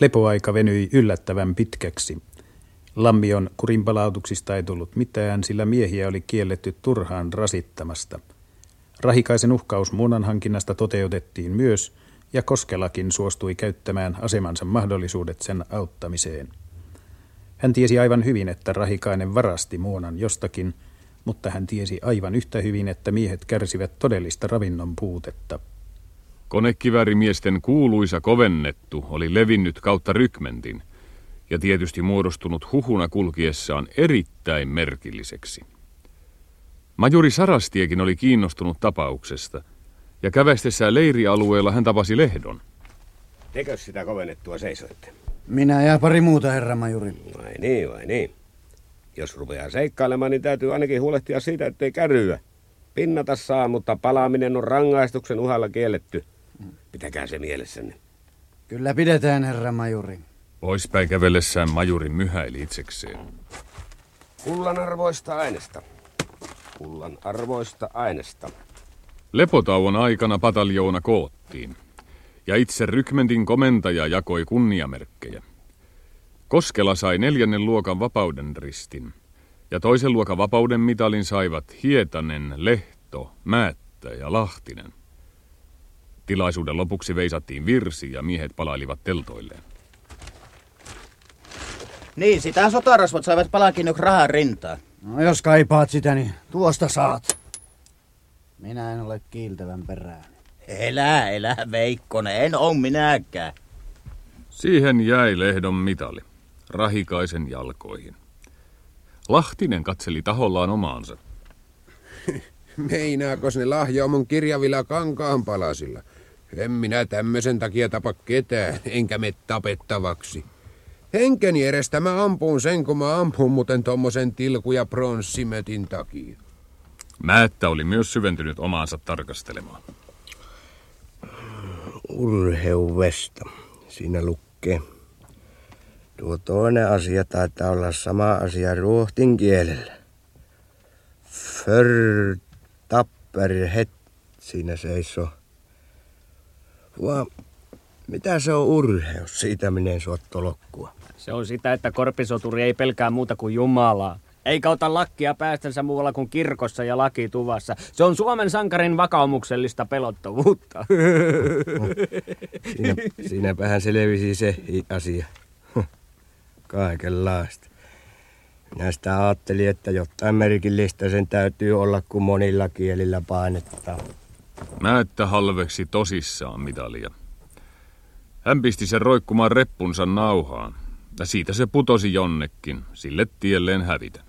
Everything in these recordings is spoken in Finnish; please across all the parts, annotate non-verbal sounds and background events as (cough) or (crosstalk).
Lepoaika venyi yllättävän pitkäksi. Lammion kurinpalautuksista ei tullut mitään, sillä miehiä oli kielletty turhaan rasittamasta. Rahikaisen uhkaus muunanhankinnasta toteutettiin myös, ja Koskelakin suostui käyttämään asemansa mahdollisuudet sen auttamiseen. Hän tiesi aivan hyvin, että Rahikainen varasti muonan jostakin, mutta hän tiesi aivan yhtä hyvin, että miehet kärsivät todellista ravinnon puutetta. Konekiväärimiesten kuuluisa kovennettu oli levinnyt kautta rykmentin ja tietysti muodostunut huhuna kulkiessaan erittäin merkilliseksi. Majuri Sarastiekin oli kiinnostunut tapauksesta, ja kävestessään leirialueella hän tapasi Lehdon. Tekö sitä kovennettua seisoitte? Minä ja pari muuta, herra majuri. Vai niin, vai niin. Jos rupeaa seikkailemaan, niin täytyy ainakin huolehtia siitä, ettei kärryä. Pinnata saa, mutta palaaminen on rangaistuksen uhalla kielletty. Pitäkää se mielessänne. Kyllä pidetään, herra majuri. Poispäin kävellessään majuri myhäili itsekseen. Kullan arvoista aineesta. Kullan arvoista aineesta. Lepotauon aikana pataljoona koottiin, ja itse rykmentin komentaja jakoi kunniamerkkejä. Koskela sai neljännen luokan vapauden ristin, ja toisen luokan vapauden mitalin saivat Hietanen, Lehto, Määttä ja Lahtinen. Tilaisuuden lopuksi veisattiin virsi ja miehet palailivat teltoilleen. Niin, sitä sotarasvat saivat palkinnoksi rahan rintaan. No jos kaipaat sitä, niin tuosta saat. Minä en ole kiiltävän perään. Elä, elä, Veikkonen, en oo minäkään. Siihen jäi lehdon mitali, rahikaisen jalkoihin. Lahtinen katseli tahollaan omaansa. (laughs) Meinaakos ne lahjaamon kirjavilla kankaan palasilla? En minä tämmöisen takia tapa ketään, enkä me tapettavaksi. Henkeni edestä mä ampuun sen, kun mä ampun muuten tommosen tilku- ja pronssimetin takia. Määttä oli myös syventynyt omaansa tarkastelemaan. Urheuvesta. Siinä lukee. Tuo toinen asia taitaa olla sama asia ruohtin kielellä. För tapper het siinä seisoo. Vaan mitä se on urheus? Siitä minä en sua tolokkua. Se on sitä, että korpisoturi ei pelkää muuta kuin Jumalaa. Eikä ota lakkia päästänsä muualla kuin kirkossa ja lakituvassa. Se on Suomen sankarin vakaumuksellista pelottavuutta. (laughs) Siinä, siinäpähän selvisi se asia. (laughs) Kaikenlaista. Minä sitä ajattelin, että jotain merkillistä sen täytyy olla, kun monilla kielillä painettaa. Määttä halveksi tosissaan mitalia. Hän pisti sen roikkumaan reppunsa nauhaan, ja siitä se putosi jonnekin, sille tielleen hävitä.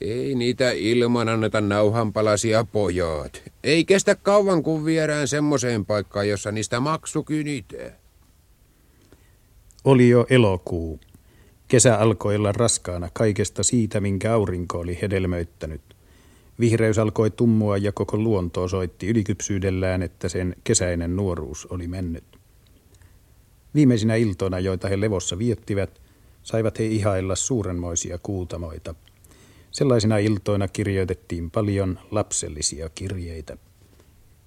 Ei niitä ilman anneta nauhanpalasia pojat. Ei kestä kauan, kun viedään semmoiseen paikkaan, jossa niistä maksu kynitää. Oli jo elokuu. Kesä alkoi olla raskaana kaikesta siitä, minkä aurinko oli hedelmöittänyt. Vihreys alkoi tummua ja koko luonto osoitti ylikypsyydellään, että sen kesäinen nuoruus oli mennyt. Viimeisinä iltoina, joita he levossa viettivät, saivat he ihailla suurenmoisia kuutamoita. Sellaisina iltoina kirjoitettiin paljon lapsellisia kirjeitä.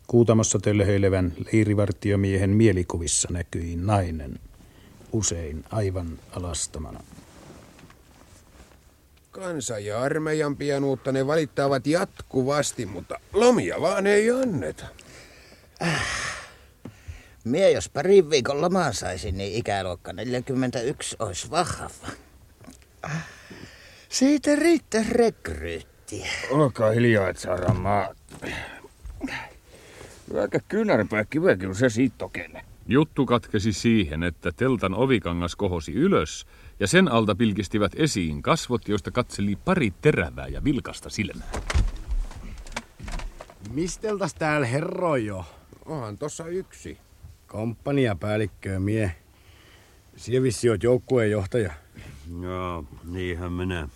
Kuutamossa tölhöilevän leirivartiomiehen mielikuvissa näkyi nainen, usein aivan alastomana. Kansa ja armeijan pianuutta ne valittavat jatkuvasti, mutta lomia vaan ei anneta. Mie jos parin viikon lomaa saisin, niin ikäluokka 41 olisi vahva. Siitä riittää rekryyttiä. Olkaa hiljaa, et saadaan maat. Aika kynärpää kivekin se siitä tokenne. Juttu katkesi siihen, että teltan ovikangas kohosi ylös, ja sen alta pilkistivät esiin kasvot, joista katseli pari terävää ja vilkasta silmää. Misteltäs täällä herro jo? Onhan tossa yksi. Komppaniapäällikkö mie. Siellä vissi oot joukkueen johtaja. Joo, niinhän minä.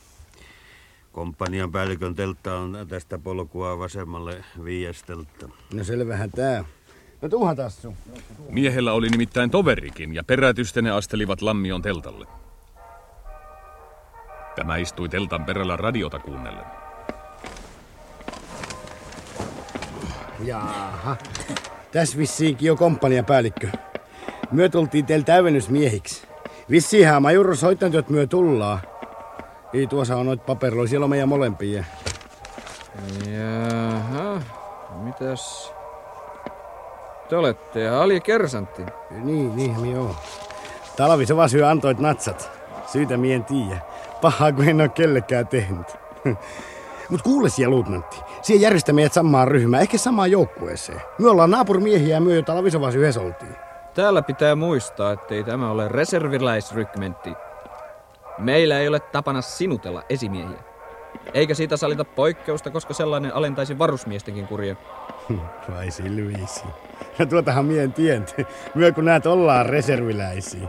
Komppanian päällikön teltta on tästä polkua vasemmalle viiestelta. No selvähän tää. No tuuhan tassu. Miehellä oli nimittäin toverikin, ja perätysten ne astelivat lammion teltalle. Tämä istui teltan perällä radiota kuunnellen. Jaaha. Tässä vissiinkin jo komppaniapäällikkö. Myö tultiin teillä täydennysmiehiksi. Vissiinhän Majuro soittanut, että myö tullaan. Ei tuossa on noit paperoja, siellä on meidän molempia. Jaha, mitäs? Te olette Ali Kersantti. Niin, niin, joo. Talvi se vaan syö antoit natsat. Syytä mien tiedä. Pahaa, kun en ole kellekään tehnyt. Mut kuule siellä, luutnantti. Siihen järjestä meidät samaan ryhmään, ehkä samaan joukkueeseen. Me ollaan naapurimiehiä ja me jo talvisovas yhdessä oltiin. Täällä pitää muistaa, ettei tämä ole reserviläisrykmentti. Meillä ei ole tapana sinutella esimiehiä. Eikä siitä salita poikkeusta, koska sellainen alentaisi varusmiestenkin kuria. Vai silviisi. Ja tuotahan mien tienty. Myö kun näet ollaan reserviläisiä.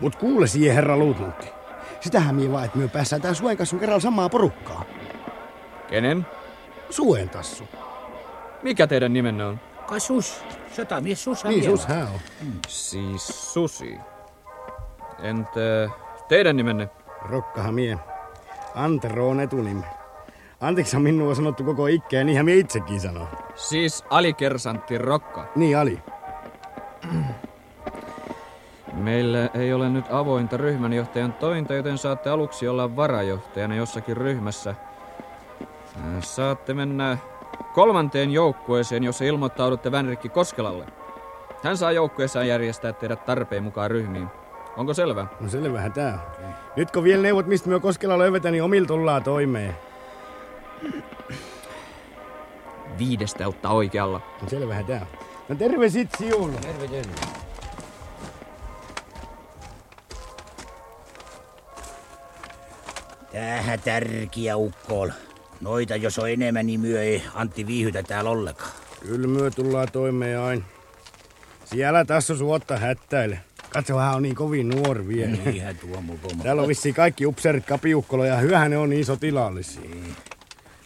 Mut kuule siihen herra luutnantti. Sitähän mie vaan, että myö päässään tää Suen kanssa kerralla samaa porukkaa. Kenen? Suen tassu. Mikä teidän nimenne on? Kai sus. Sotamies sus Niin, sus hän on. Siis Susi. Entä teidän nimenne? Rokkahan mie. Antero on etunimi. Anteeksi minua on sanottu koko ikkä ja niinhän mie itsekin sanoo. Siis alikersantti Rokka. Niin, Ali. Meillä ei ole nyt avointa ryhmänjohtajan tointa, joten saatte aluksi olla varajohtajana jossakin ryhmässä. Äh, Saatte mennä kolmanteen joukkueeseen, jossa ilmoittaudutte Vänrikki Koskelalle. Hän saa joukkueessaan järjestää teidät tarpeen mukaan ryhmiin. Onko selvä? No selvähän tää on. Nyt kun vielä neuvot, mistä myö Koskela löydetään, niin omilla tullaan toimeen. Viidestä ottaa oikealla. No selvähän tää on. No terve sit siulla. Terve, terve. Tähän tärkiä ukkool. Noita jos on enemmän, niin myö ei Antti viihytä täällä ollenkaan. Kyllä myö tullaan toimeen aina. Siellä tässä suotta hättäile. Katso, hän on niin kovin nuori vielä. Niinhän tuo mukoma. Täällä on vissiin kaikki upseerit kapiukkola ja hyvähän ne on niin sotilaallisia.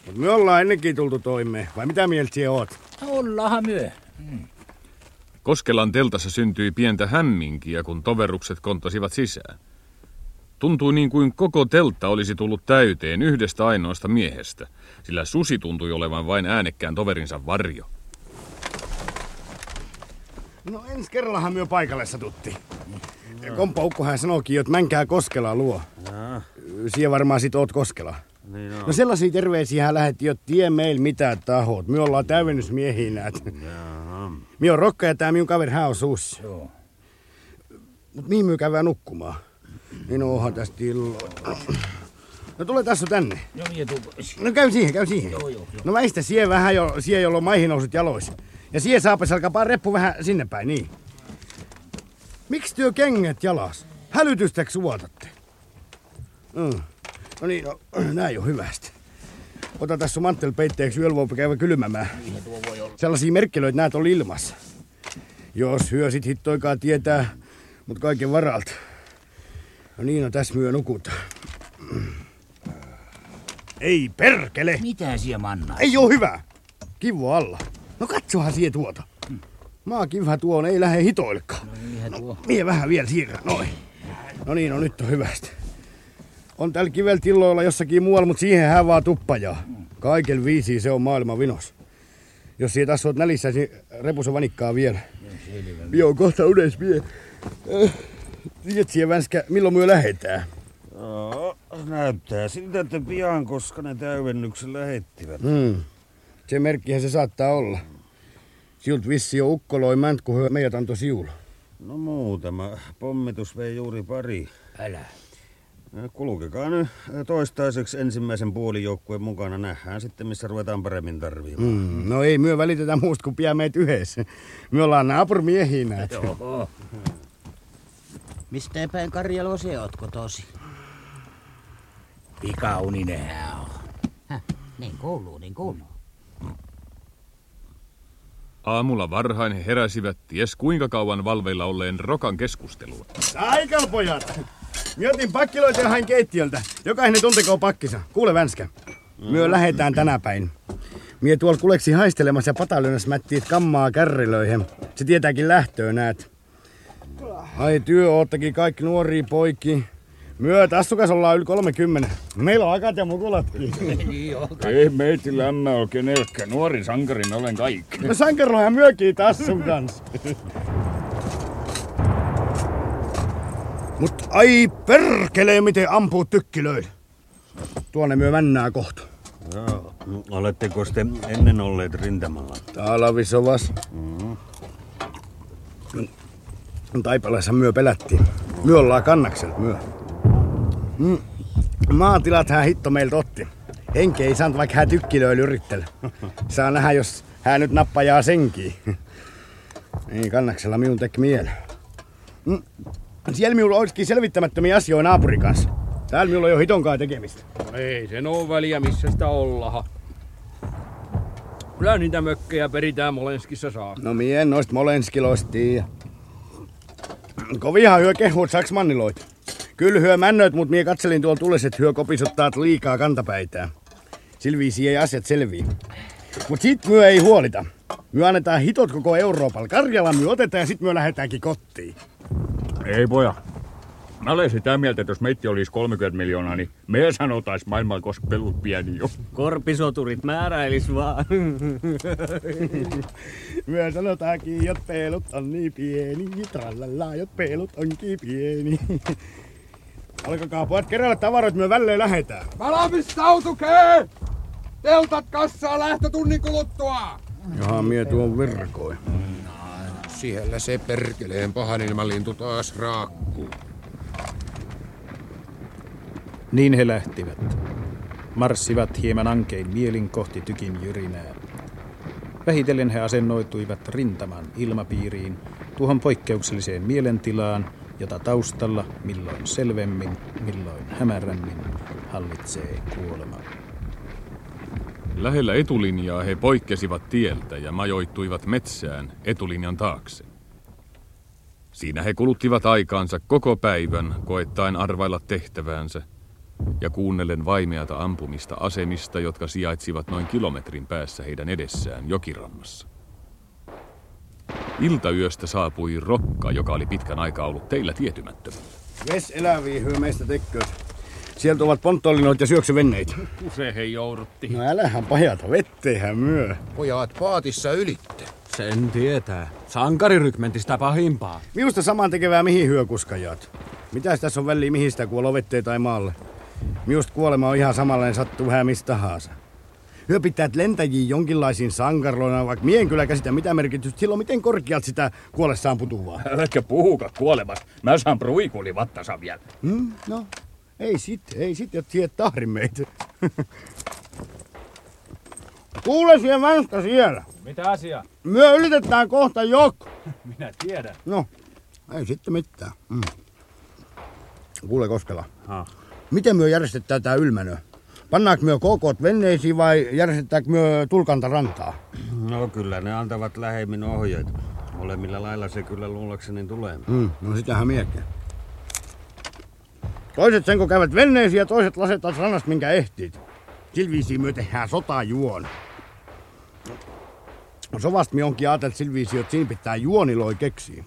Mut me ollaan ennenkin tultu toimeen. Vai mitä mieltä siellä oot? Ollaanhan myö. Koskelan teltassa syntyi pientä hämminkiä, kun toverukset kontasivat sisään. Tuntui niin kuin koko teltta olisi tullut täyteen yhdestä ainoasta miehestä, sillä Susi tuntui olevan vain äänekkään toverinsa varjo. No ensi kerrallahan myö paikalle satutti. Ja Komppa Ukkohan sanoikin, että mänkää Koskela luo. Jaa, Siellä varmaan sit oot Koskela. niin on. No sellaisia terveisiä hän lähetti jo tie meillä mitä tahot. Me ollaan täydennysmiehiä näet. Jaha. Mi on Rokka ja tää minun kaveri hän on Sussi. Joo. Mut mihin myö käydään nukkumaan? Niin onhan tästä illoa. No tule tässä tänne. No mie tuu. No käy siihen, käy siihen. Joo, joo, joo. No väistä sie vähän jo, sie jolla on maihin nousut jaloissa. Ja sie saapes alkaa reppu vähän sinne päin, niin. Miksi työ kengät jalas? Hälytystäks suotatte? Mm. No niin, no, näin on hyvästi. Ota tässä sun manttelpeitteeksi yöllä voi käydä kylmämään. Tuo voi olla. Sellaisia merkkilöitä näet on ilmassa. Jos hyö sit hittoikaa tietää, mut kaiken varalta. No niin, no tässä myö nukuta. Ei perkele! Mitä siellä mannaa? Ei oo hyvä! Kivu alla. No katsohan sie tuota. Maakivä tuon ei lähde hitoillekaan. No tuo. Mie vähän vielä siirrän, noin. No niin, no nyt on hyvästi. On tällä kivellä tilloilla jossakin muualla, mutta siihen hän vaan tuppajaa. Kaikel viisi se on maailman vinos. Jos siitä taas oot nälissä, niin repuso vanikkaa vielä. Mie on kohta unes mie. Äh, Tiedät siihen vänskä, milloin myö lähetään? Joo, näyttää siltä, että pian, koska ne täydennyksen lähettivät. Hmm. Se merkkihän se saattaa olla. Siult vissi jo ukkoloi mänt, kun meidät antoi siulla. No muutama. Pommitus vei juuri pari. Älä. Kulkekaa nyt toistaiseksi ensimmäisen puolijoukkueen mukana. Nähdään sitten, missä ruvetaan paremmin tarvimaan. Mm, no ei myö välitetä muusta kuin pian meitä yhdessä. Me ollaan naapurimiehiä näet. Joo. (laughs) Mistä päin Karjalo se oot kotosi? Pikauninenhän on. Häh, niin kuuluu, niin kuuluu. Aamulla varhain he heräsivät ties kuinka kauan valveilla olleen Rokan keskustelua. Aikal pojat! Mie otin pakkiloita ja hain keittiöltä. Jokainen tuntekoo pakkisa. Kuule vänskä. Myö lähetään tänä päin. Mie tuolla kuleksi haistelemassa ja pataljonassa mättiit kammaa kärrilöihin. Se tietääkin lähtöä näet. Ai työ oottakin kaikki nuoria poikki. Myö tassukas ollaan yli 30. Meillä on akat ja mukulatkin. (laughs) Ei meitä lämmä ole kenelläkään. Nuori sankarin olen kaikki. No sankarohan myökin tassun kanssa. Mut ai perkele, miten ampuu tykkilöillä. Tuonne myö männää kohta. Joo. Oletteko te ennen olleet rintamalla? Talvisovas. Mm. Taipaleessa myö pelättiin. Myö ollaan kannakselta myö. Mm. Maatilat hän hitto meiltä otti. Henki ei saanut vaikka hän tykkilöillä yrittele. (laughs) Saa nähdä, jos hän nyt nappajaa senkiin. (laughs) Ei kannaksella minun teki mieleen. Mm. Siellä minulla olisikin selvittämättömiä asioita naapurin kanssa. Täällä minulla on jo hitonkaan tekemistä. No ei sen oo väliä, missä sitä ollaan. Kyllä niitä mökkejä peritään Molenskissa saa. No mie en noista Molenskiloista tiedä. Kovihan hyö kehut saks manniloit. Kyllä hyö männöt, mut mie katselin tuolla tulles, että hyö kopisottaa liikaa kantapäitää. Silviisi ei asiat selvii. Mut sit myö ei huolita. Myö annetaan hitot koko Euroopalla. Karjala myö otetaan ja sit myö lähdetäänkin kotiin. Ei poja. Mä olen sitä mieltä, että jos meitä olisi 30 miljoonaa, niin me sanotais maailmalla, koska pelut pieni jo. Korpisoturit määräilis vaan. (laughs) Myö sanotaankin, jot pelut on niin pieni. Trallalla, jot pelut onkin pieni. (laughs) Alkakaa pojat keräillä tavaroit, myö välleen lähetään. Valmistautukee! Teltat kassaa lähtötunnin kuluttua! Jaha, mie tuon virkoi. Siellä se perkeleen pahan ilmalintu taas raakkuu. Niin he lähtivät. Marssivat hieman ankein mielin kohti tykin jyrinää. Vähitellen he asennoituivat rintaman ilmapiiriin, tuohon poikkeukselliseen mielentilaan, jota taustalla milloin selvemmin, milloin hämärämmin hallitsee kuolema. Lähellä etulinjaa he poikkesivat tieltä ja majoittuivat metsään etulinjan taakse. Siinä he kuluttivat aikaansa koko päivän koettaen arvailla tehtäväänsä ja kuunnellen vaimeata ampumista asemista, jotka sijaitsivat noin kilometrin päässä heidän edessään jokirannassa. Iltayöstä saapui Rokka, joka oli pitkän aikaa ollut teillä tietymättömällä. Ves eläviä hyö meistä tekkööt. Sieltä ovat ponttolinoit ja syöksyvenneitä. Useihin joudutti. No älähän pajata, vetteihän myö. Pojat paatissa ylitte. Sen tietää. Sankarirykmentistä pahimpaa. Minusta saman tekevää mihin hyökuskajat. Mitäs tässä on väliä mihin sitä kuoloo vetteen tai maalle? Minusta kuolema on ihan samanlainen sattuu vähän mistä tahansa. Hyö pitää lentäjiä jonkinlaisiin sankarloina, vaikka mien kyllä käsitä mitä merkitystä silloin, miten korkealta sitä kuollessaan putuvaa. Äläkä puhuka kuolemasta. Mä saan pruikuli vattasa vielä. Hmm? No, ei sit, ei sit, että sieltä tahrin meitä. (laughs) Kuule siellä vänskä siellä. Mitä asia? Myö ylitetään kohta jok. (laughs) Minä tiedän. No, ei sitten mitään. Mm. Kuule Koskela. Ha. Miten myö järjestetään tää ylmänö? Pannaanko myö kokot venneisiin vai järjestetäänkö myö tulkanta rantaa? No kyllä ne antavat lähemmin ohjeet. Molemmilla lailla se kyllä luulakseni tulee. Mm, no sitähän miekkä. Toiset sen kun käyvät venneisiin ja toiset lasetaan rannasta minkä ehtiit. Silviisiin myö tehdään sotajuon. Sovast mi onkin ajatellut silviisiin, että siinä pitää juoniloi keksiä.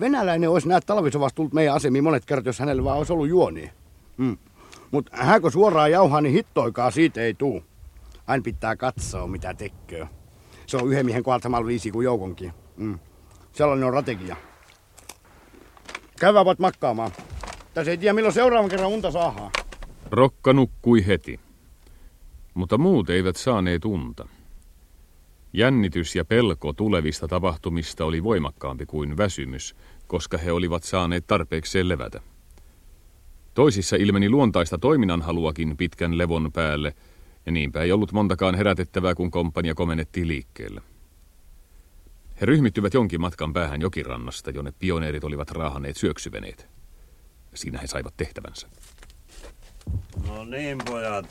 Venäläinen olisi näet talvisovasta tullut meidän asemiin monet kerrat, jos hänellä vaan olisi ollut juoni. Mm. Mutta hän kun suoraan jauhaa, niin hittoikaa siitä ei tuu. Aina pitää katsoa, mitä tekee. Se on yhden miehen kohdalla samalla viisi kuin joukonkin. Mm. Sellainen on strategia. Käydään voit makkaamaan. Tässä ei tiedä milloin seuraavan kerran unta saadaan. Rokka nukkui heti, mutta muut eivät saaneet unta. Jännitys ja pelko tulevista tapahtumista oli voimakkaampi kuin väsymys, koska he olivat saaneet tarpeekseen levätä. Toisissa ilmeni luontaista toiminnanhaluakin pitkän levon päälle, ja niinpä ei ollut montakaan herätettävää, kun komppania komennettiin liikkeelle. He ryhmittyvät jonkin matkan päähän jokirannasta, jonne pioneerit olivat raahaneet syöksyveneet. Siinä he saivat tehtävänsä. No niin, pojat.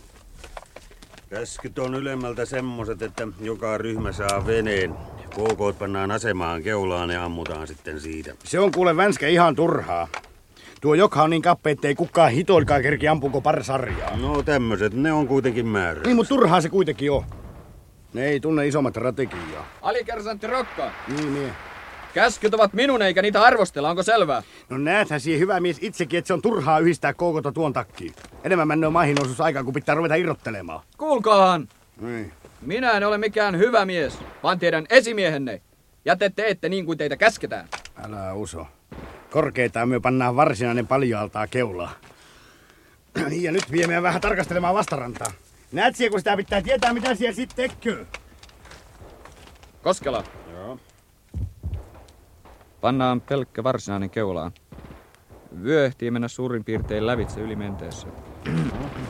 Käskyt on ylemmältä semmoset, että joka ryhmä saa veneen. Koukoot pannaan asemaan keulaan ja ammutaan sitten siitä. Se on kuule vänskä ihan turhaa. Tuo jokha on niin kappe, ettei kukaan hitoilkaan kerki ampuko par sarjaa. No tämmöset, ne on kuitenkin määrä. Niin, mutta turhaa se kuitenkin on. Ne ei tunne isommat strategiaa. Alikersantti Rokka. Niin, niin. Käskyt ovat minun eikä niitä arvostella, onko selvää? No näethän siihen hyvä mies itsekin, että se on turhaa yhdistää koukota tuon takkiin. Enemmän männö maihin osuus aikaa, kun pitää ruveta irrottelemaan. Kuulkaahan. Niin. Minä en ole mikään hyvä mies, vaan teidän esimiehenne. Ja te teette niin kuin teitä käsketään. Älä uso. Korkeitaan me pannaan varsinainen paljoaltaa keulaa. Niin, ja nyt viemme vähän tarkastelemaan vastarantaa. Näet siellä, kun sitä pitää tietää, mitä siellä sitten tekee. Koskela. Joo. Pannaan pelkkä varsinainen keulaan. Vyö ehtii mennä suurin piirtein lävitse yli menteessä.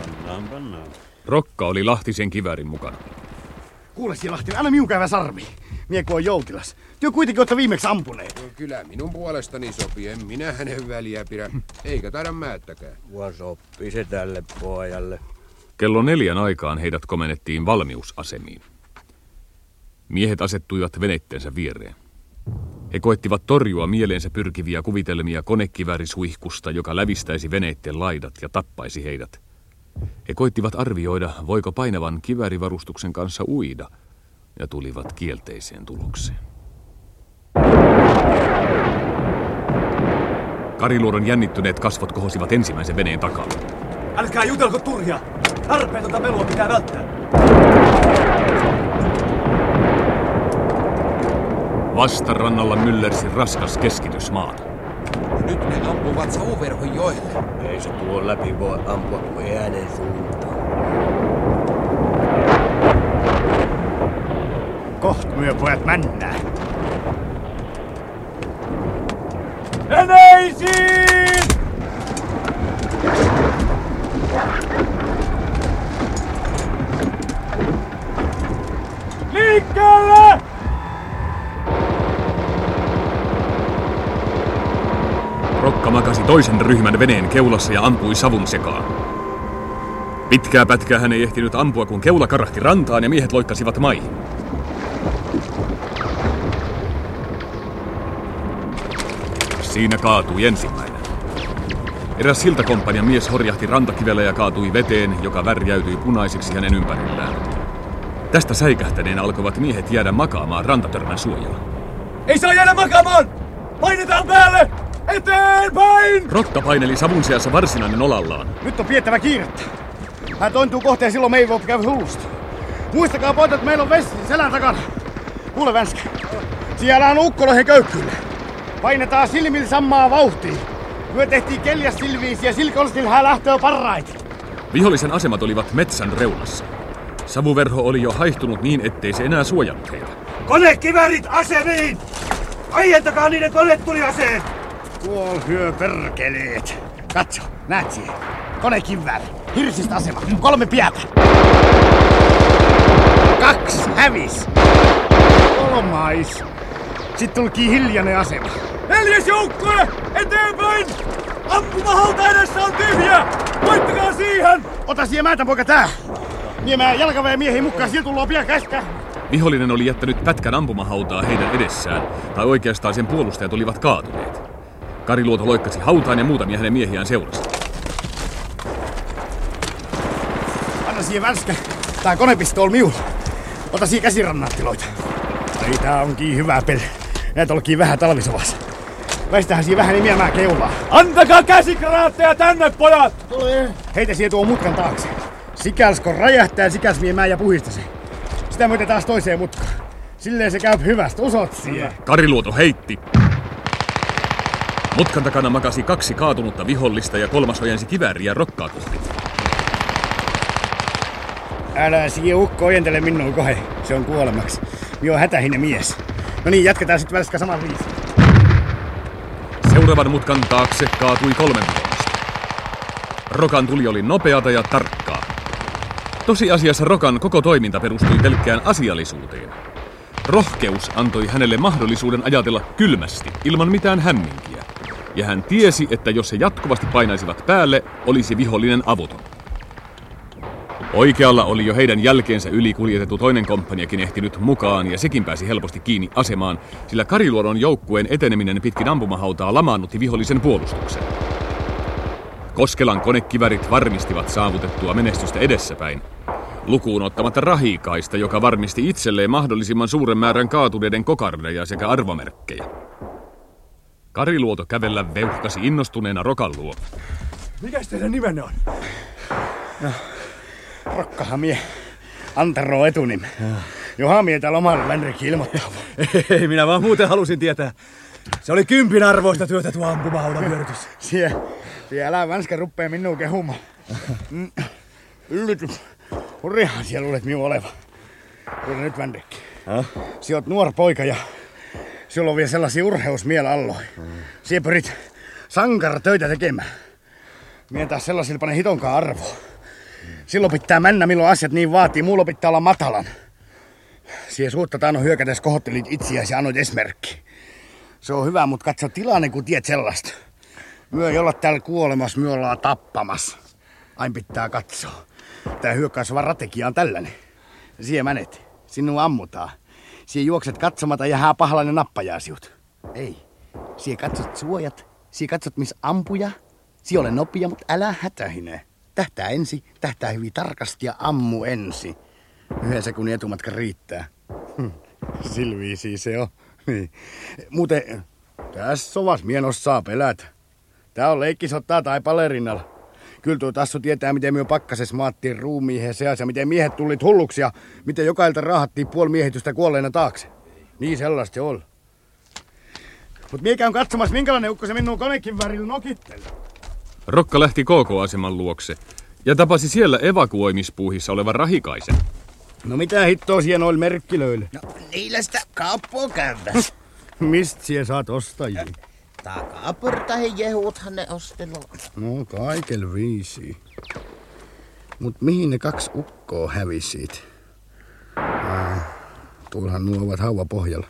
Pannaan, pannaan. Rokka oli Lahtisen kivärin mukana. Kuule siellä Lahti, anna minun sarvi. Mie kun on joutilas. Työ kuitenkin olette viimeksi ampuneet. No, kyllä minun puolestani sopii, en minä hänen väliä pidä, eikä taida määttäkään. Mua sopii se tälle pojalle. Kello neljän aikaan heidät komennettiin valmiusasemiin. Miehet asettuivat veneitteensä viereen. He koettivat torjua mieleensä pyrkiviä kuvitelmia konekiväärisuihkusta, joka lävistäisi veneitten laidat ja tappaisi heidät. He koittivat arvioida, voiko painavan kivärivarustuksen kanssa uida, ja tulivat kielteiseen tulokseen. Kariluodon jännittyneet kasvot kohosivat ensimmäisen veneen takaa. Älkää jutelko turhia! Tarpeetonta melua pitää välttää. Vastarannalla myllersi raskas keskitys maata. Nyt ne ampuvat savuverhon joelle. Ei se tuon läpi voi ampua kuin äänen suuntaan. Koht myö pojat männää. Veneisiin! Liikkeelle! Rokka makasi toisen ryhmän veneen keulassa ja ampui savun sekaan. Pitkää pätkää hän ei ehtinyt ampua, kun keula karahti rantaan ja miehet loikkasivat maihin. Siinä kaatui ensimmäinen. Eräs siltakomppanian mies horjahti rantakivellä ja kaatui veteen, joka värjäytyi punaisiksi hänen ympärillään. Tästä säikähtäneen alkoivat miehet jäädä makaamaan rantatörmän suojaan. Ei saa jäädä makaamaan! Painetaan päälle! Eteenpäin! Rokka paineli savun seassa varsinainen olallaan. Nyt on piettävä kiirettä. Hän tointuu kohteen silloin me ei voi käydä hullusti. Muistakaa pojat, että meillä on vesi selän takana. Kuule Vänskä, siellä on ukkolohen köykkyllä. Painetaan silmillä samaa vauhtia. Myö tehtiin keljas silviisi ja silkolstil hän lähtöä parrait. Vihollisen asemat olivat metsän reunassa. Savuverho oli jo haihtunut niin, ettei se enää suojannut heitä. Konekivärit asemiin! Aientakaa niiden konetuliaseet! Tuol hyö perkeleet. Katso, näet siihen. Konekivääri. Hirsistä asema. Kolme piätä. Kaksi hävis. Kolmais. Sitten tulkii hiljainen asema. Neljäs joukkue! Eteenpäin! Ampumahalta edessä on tyhjä! Voittakaa siihen! Ota siihen määtä poika tää. Niemää jalkaveen miehiin mukaan, sieltä tullaan pian käskä. Vihollinen oli jättänyt pätkän ampumahautaa heidän edessään, tai oikeastaan sen puolustajat olivat kaatuneet. Kariluoto loikkasi hautaan ja muutamia hänen miehiään seurasi. Anna siihen vänskä. Tää konepistool miulla. Ota siihen käsirannaattiloita. Ai tää onkin hyvä peli. Näet olkii vähän talvisovassa. Väistähän siihen vähän nimeämään keulaa. Antakaa käsikranaatteja tänne, pojat! Tulee. Heitä siihen tuon mutkan taakse. Sikäls kun räjähtää, sikäls miemään ja puhista se. Sitä myötä taas toiseen mutkaan. Silleen se käy hyvästä, usot siihen. Kariluoto heitti. Mutkan takana makasi kaksi kaatunutta vihollista ja kolmas ojensi kivääriä rokkaa kohti. Älä siihen ukko ojentele minun kohe. Se on kuolemaksi. Minä on hätähinen mies. No niin, jatketaan sitten välistä saman viisi. Seuraavan mutkan taakse kaatui kolme vihollista. Rokan tuli oli nopeata ja tarkkaa. Tosiasiassa Rokan koko toiminta perustui pelkkään asiallisuuteen. Rohkeus antoi hänelle mahdollisuuden ajatella kylmästi, ilman mitään hämminkiä. Ja hän tiesi, että jos he jatkuvasti painaisivat päälle, olisi vihollinen avoton. Oikealla oli jo heidän jälkeensä yli kuljetettu toinen komppaniakin ehtinyt mukaan, ja sekin pääsi helposti kiinni asemaan, sillä Kariluodon joukkueen eteneminen pitkin ampumahautaa lamaannutti vihollisen puolustuksen. Koskelan konekivärit varmistivat saavutettua menestystä edessäpäin, lukuun ottamatta rahikaista, joka varmisti itselleen mahdollisimman suuren määrän kaatuneiden kokardeja sekä arvomerkkejä. Kariluoto kävellä veuhkasi innostuneena Rokan luo. Mikäs teidän nimenne on? Rokkahan mie. Antero etunim. Johan mie täällä omalla Vänrikki ilmoittaa. (laughs) Ei, minä vaan muuten halusin tietää. Se oli kympin arvoista työtä tuo ampumahaudan (laughs) vyörytys. Sie, sie älä vänskä ruppee minua kehumaan. Mm, Yllytys. Hurrihan siellä olet minun oleva. Kuule nyt Vändekki. Sinä oot nuori poika ja sulla on vielä sellaisia urheusmiel alloin. Sie pyrit sankara töitä tekemään. Mie taas sellaisilla pane hitonkaan arvoa. Silloin pitää mennä, milloin asiat niin vaatii. Muulla pitää olla matalan. Sie suutta taanno hyökätes kohottelit itseäsi ja annoit esimerkki. Se on hyvä, mutta katso tilanne, kun tiedät sellaista. Myö ei olla täällä kuolemassa, myö ollaan tappamassa. Ain pitää katsoa. Tää hyökkäysvaratekia on tällainen. Siihen menet. Sinua ammutaan. Sie juokset katsomata ja hää pahlainen nappajaasiut. Ei. Sie katsot suojat. Sie katsot miss ampuja. Sie ole nopea, mutta älä hätähine. Tähtää ensi, tähtää hyvin tarkasti ja ammu ensi. Yhden sekunnin etumatka riittää. Hm, Silviisi se on. Niin. Muuten, tässä sovas mien osaa pelätä. Tää on leikkisottaa tai palerinnalla. Kyllä tuo tassu tietää, miten me pakkases maattiin ruumiihin seassa ja miten miehet tulit hulluksi ja miten jokailta raahattiin puoli miehitystä kuolleena taakse. Niin sellaista se on. Mut mie käyn katsomassa, minkälainen ukko se minun konekin värillä nokittelee. Rokka lähti KK-aseman luokse ja tapasi siellä evakuoimispuuhissa olevan Rahikaisen. No mitä hittoa siellä noilla merkkilöillä? No, niillä sitä kauppaa käydä. Mist sie saat ostajia? Takaportahin jehuthan ne ostelu. No kaikel viisi. Mut mihin ne kaksi ukkoa hävisit? Ah, tuollahan nuo ovat hauva pohjalla.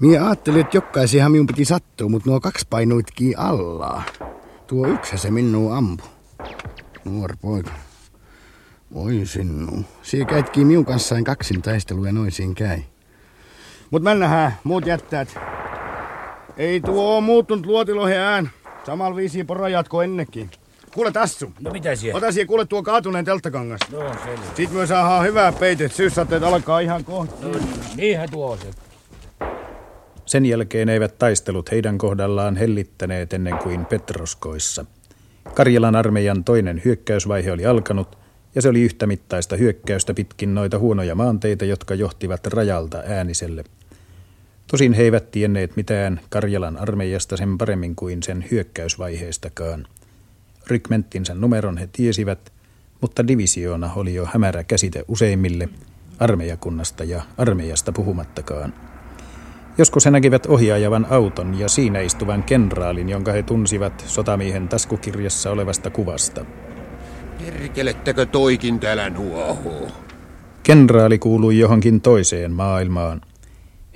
Mie ajattelin, että jokaisihan minun piti sattua, mutta nuo kaksi painuitkin alla. Tuo yksi se minua ampu. Nuori poika. Voi sinnu. Siinä käytkin minun kanssaan kaksin taistelu ja noin siinä käy. Mut mennähän, muut jättäät. Ei tuo oo muuttunut luotilohen ään. Samalla viisi pora jatko ennenkin. Kuule Tassu. No mitä siellä? Ota siihen kuule tuo kaatuneen telttakangas. No selvä. Sitten me saadaan hyvää peitet. Syyssateet alkaa ihan kohta. No, niinhän tuo on se. Sen jälkeen eivät taistelut heidän kohdallaan hellittäneet ennen kuin Petroskoissa. Karjalan armeijan toinen hyökkäysvaihe oli alkanut, ja se oli yhtä mittaista hyökkäystä pitkin noita huonoja maanteita, jotka johtivat rajalta ääniselle. Tosin he eivät tienneet mitään Karjalan armeijasta sen paremmin kuin sen hyökkäysvaiheestakaan. Rykmenttinsä numeron he tiesivät, mutta divisioona oli jo hämärä käsite useimmille, armeijakunnasta ja armeijasta puhumattakaan. Joskus he näkivät ohjaajavan auton ja siinä istuvan kenraalin, jonka he tunsivat sotamiehen taskukirjassa olevasta kuvasta. Perkelettekö toikin täällä nuohoo? Kenraali kuului johonkin toiseen maailmaan.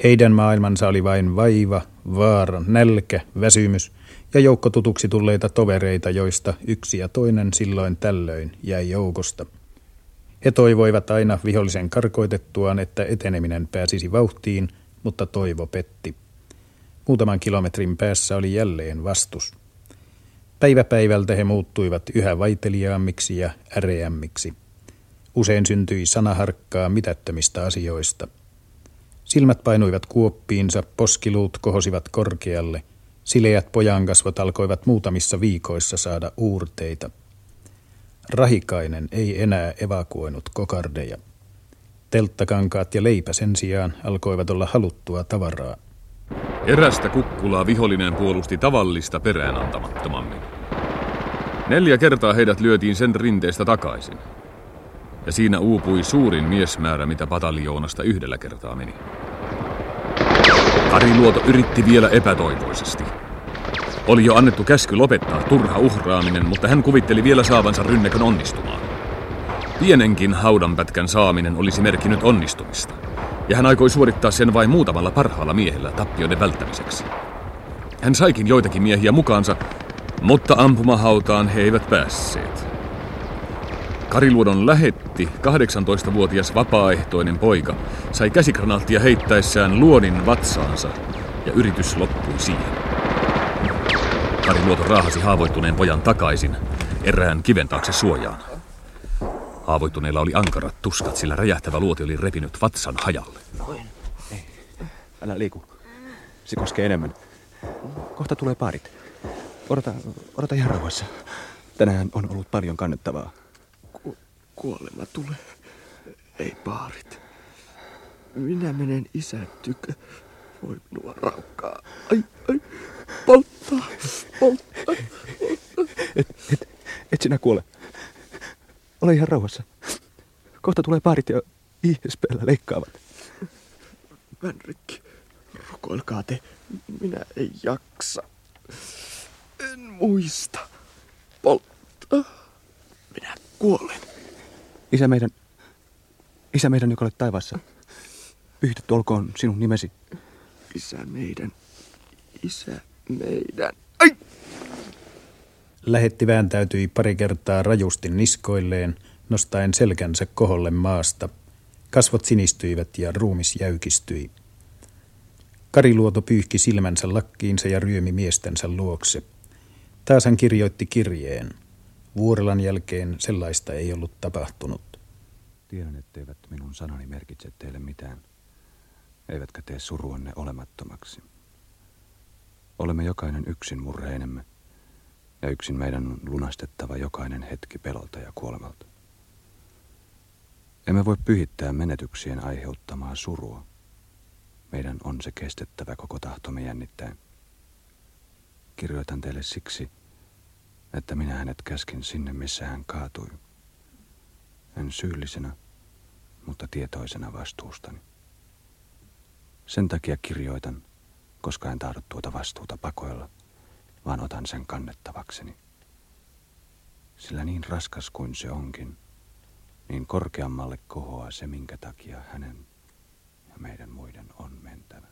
Heidän maailmansa oli vain vaiva, vaara, nälkä, väsymys ja joukko tutuksi tulleita tovereita, joista yksi ja toinen silloin tällöin jäi joukosta. He toivoivat aina vihollisen karkoitettuaan, että eteneminen pääsisi vauhtiin, mutta toivo petti. Muutaman kilometrin päässä oli jälleen vastus. Päivä päivältä he muuttuivat yhä vaiteliaammiksi ja äreämmiksi. Usein syntyi sanaharkkaa mitättömistä asioista. Silmät painuivat kuoppiinsa, poskiluut kohosivat korkealle, sileät pojankasvot alkoivat muutamissa viikoissa saada uurteita. Rahikainen ei enää evakuoinut kokardeja. Telttakankaat ja leipä sen sijaan alkoivat olla haluttua tavaraa. Erästä kukkulaa vihollinen puolusti tavallista peräänantamattomammin. Neljä kertaa heidät lyötiin sen rinteestä takaisin. Ja siinä uupui suurin miesmäärä, mitä pataljoonasta yhdellä kertaa meni. Kari Luoto yritti vielä epätoivoisesti. Oli jo annettu käsky lopettaa turha uhraaminen, mutta hän kuvitteli vielä saavansa rynnäkön onnistumaan. Pienenkin haudanpätkän saaminen olisi merkinnyt onnistumista, ja hän aikoi suorittaa sen vain muutamalla parhaalla miehellä tappioiden välttämiseksi. Hän saikin joitakin miehiä mukaansa, mutta ampumahautaan he eivät päässeet. Kariluodon lähetti 18-vuotias vapaaehtoinen poika sai käsikranaattia heittäessään luodin vatsaansa ja yritys loppui siihen. Kariluoto raahasi haavoittuneen pojan takaisin erään kiven taakse suojaan. Haavoittuneella oli ankarat tuskat, sillä räjähtävä luoti oli repinyt vatsan hajalle. Älä liiku. Se koskee enemmän. Kohta tulee paarit. Odota, odota ihan rauhassa. Tänään on ollut paljon kannettavaa. Ku- kuolema tulee. Ei paarit. Minä menen isän tykö. Voi minua raukkaa. Ai, ai, polttaa, polttaa, Et, et, et sinä kuole. Ole ihan rauhassa. Kohta tulee paarit ja ISPllä leikkaavat. Vänrikki, rukoilkaa te. Minä ei jaksa. En muista. Polttaa. Minä kuolen. Isä meidän, isä meidän, joka olet taivaassa. Pyhitetty olkoon sinun nimesi. Isä meidän, isä meidän. Lähetti vääntäytyi pari kertaa rajusti niskoilleen, nostaen selkänsä koholle maasta. Kasvot sinistyivät ja ruumis jäykistyi. Kariluoto pyyhki silmänsä lakkiinsa ja ryömi miestensä luokse. Taas hän kirjoitti kirjeen. Vuorelan jälkeen sellaista ei ollut tapahtunut. Tiedän, etteivät minun sanani merkitse teille mitään, eivätkä tee suruanne olemattomaksi. Olemme jokainen yksin murheinemme, ja yksin meidän on lunastettava jokainen hetki pelolta ja kuolemalta. Emme voi pyhittää menetyksien aiheuttamaa surua. Meidän on se kestettävä koko tahtomme jännittäen. Kirjoitan teille siksi, että minä hänet käskin sinne, missä hän kaatui. En syyllisenä, mutta tietoisena vastuustani. Sen takia kirjoitan, koska en tahdo tuota vastuuta pakoilla, vaan otan sen kannettavakseni. Sillä niin raskas kuin se onkin, niin korkeammalle kohoaa se, minkä takia hänen ja meidän muiden on mentävä.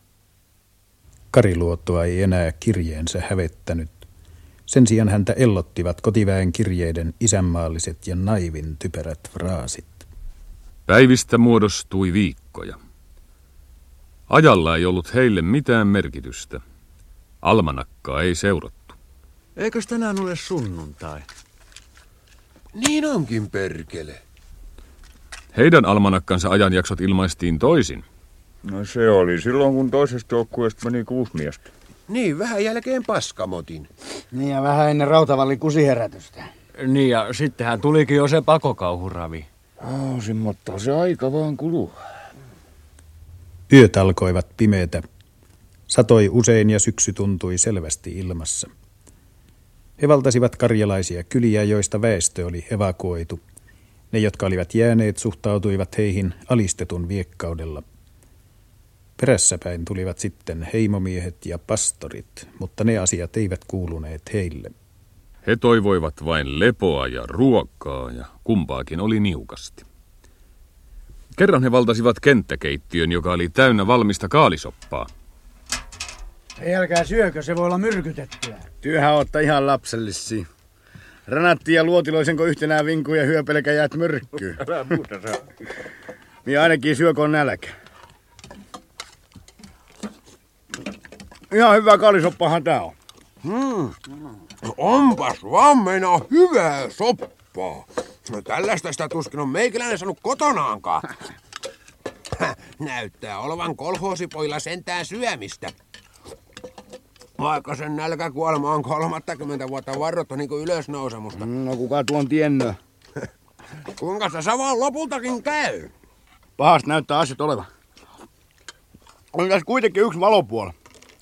Kariluottoa ei enää kirjeensä hävettänyt. Sen sijaan häntä ellottivat kotiväen kirjeiden isänmaalliset ja naivin typerät fraasit. Päivistä muodostui viikkoja. Ajalla ei ollut heille mitään merkitystä. Almanakkaa ei seurattu. Eikös tänään ole sunnuntai? Niin onkin perkele. Heidän almanakkansa ajanjaksot ilmaistiin toisin. No se oli silloin, kun toisesta joukkueesta meni kuusi miestä. Niin, vähän jälkeen paskamotin. Niin ja vähän ennen Rautavallin kusiherätystä. Niin ja sittenhän tulikin jo se pakokauhuravi. Oh, simmottaa se aika vaan kuluu. Yöt alkoivat pimeitä. Satoi usein ja syksy tuntui selvästi ilmassa. He valtasivat karjalaisia kyliä, joista väestö oli evakuoitu. Ne, jotka olivat jääneet, suhtautuivat heihin alistetun viekkaudella. Perässäpäin tulivat sitten heimomiehet ja pastorit, mutta ne asiat eivät kuuluneet heille. He toivoivat vain lepoa ja ruokaa ja kumpaakin oli niukasti. Kerran he valtasivat kenttäkeittiön, joka oli täynnä valmista kaalisoppaa. Ei älkää syökö, se voi olla myrkytettyä. Työhän ottaa ihan lapsellisia. Ranatti ja luotiloisenko yhtenään vinkuja hyö pelkä jäät myrkkyy. (laughs) Älä muuta saa. Minä ainakin syökö nälkä. Ihan hyvä kaalisoppahan tää on. Hmm. Onpas vaan meinaa hyvää soppaa. No, tällaista sitä tuskin on meikäläinen saanut kotonaankaan. (laughs) Näyttää olevan kolhoosipoilla sentään syömistä. Vaikka sen nälkäkuolema on 30 vuotta varrottu niin kuin ylösnousemusta. No kuka tuon tiennö? (laughs) Kuinka se savaan lopultakin käy? Pahasti näyttää asiat olevan. On tässä kuitenkin yksi valopuoli.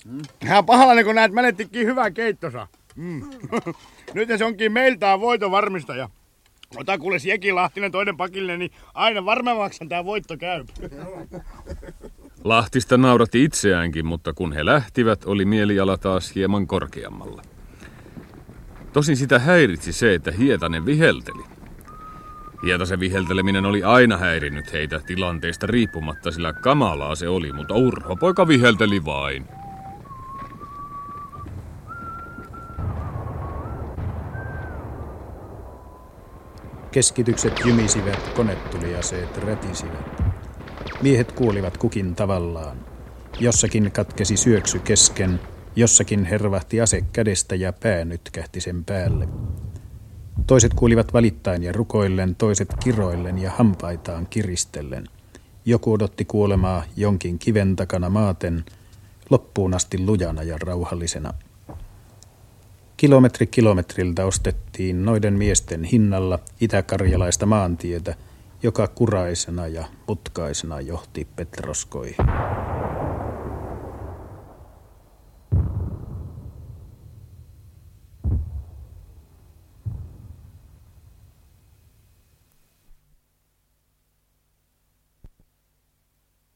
Mm. Ihan pahallinen, kun näet menettikin hyvää keittosa. Mm. (laughs) Nyt se onkin meiltään voiton varmistaja. Ota kuule Jeki Lahtinen toinen pakille, niin aina varmemmaksi tämä voitto käy. (laughs) Lahtista nauratti itseäänkin, mutta kun he lähtivät, oli mieliala taas hieman korkeammalla. Tosin sitä häiritsi se, että Hietanen vihelteli. Hietasen vihelteleminen oli aina häirinnyt heitä tilanteesta riippumatta, sillä kamalaa se oli, mutta Urho poika vihelteli vain. Keskitykset jymisivät, konetuliaseet rätisivät. Miehet kuolivat kukin tavallaan. Jossakin katkesi syöksy kesken, jossakin hervahti ase kädestä ja pää nytkähti sen päälle. Toiset kuulivat valittain ja rukoillen, toiset kiroillen ja hampaitaan kiristellen. Joku odotti kuolemaa jonkin kiven takana maaten, loppuun asti lujana ja rauhallisena. Kilometri kilometriltä ostettiin noiden miesten hinnalla itäkarjalaista maantietä, joka kuraisena ja putkaisena johti Petroskoihin.